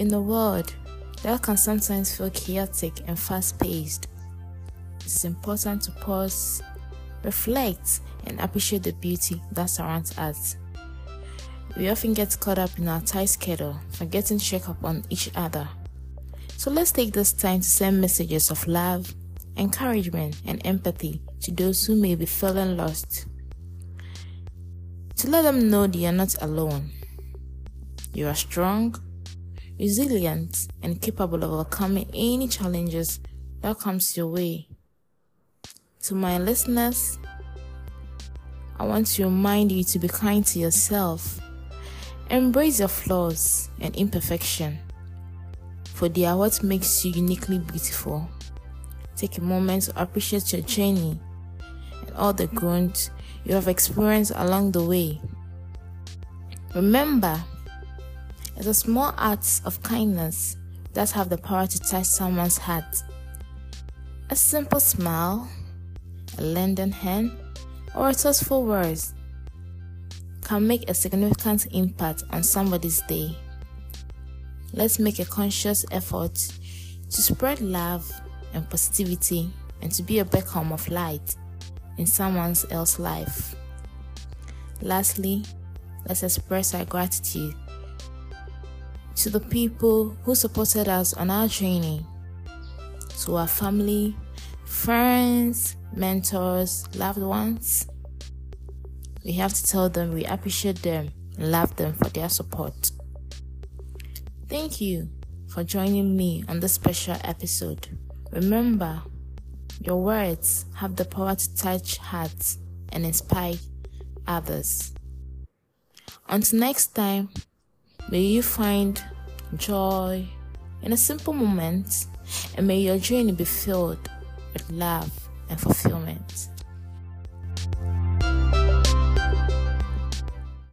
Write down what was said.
In a world that can sometimes feel chaotic and fast paced, it's important to pause, reflect, and appreciate the beauty that surrounds us. We often get caught up in our tight schedule, forgetting to check up on each other. So let's take this time to send messages of love, encouragement, and empathy to those who may be feeling lost. To let them know they are not alone. You are strong, resilient, and capable of overcoming any challenges that comes your way. To my listeners, I want to remind you to be kind to yourself. Embrace your flaws and imperfection, for they are what makes you uniquely beautiful. Take a moment to appreciate your journey and all the growth you have experienced along the way. Remember, it's the small acts of kindness that have the power to touch someone's heart. A simple smile, a lending hand, or a thoughtful words can make a significant impact on somebody's day. Let's make a conscious effort to spread love and positivity and to be a beacon of light in someone else's life. Lastly, let's express our gratitude to the people who supported us on our journey, to our family, friends, mentors, loved ones. We have to tell them we appreciate them and love them for their support. Thank you for joining me on this special episode. Remember, your words have the power to touch hearts and inspire others. Until next time, may you find joy in a simple moment and may your journey be filled with love and fulfillment.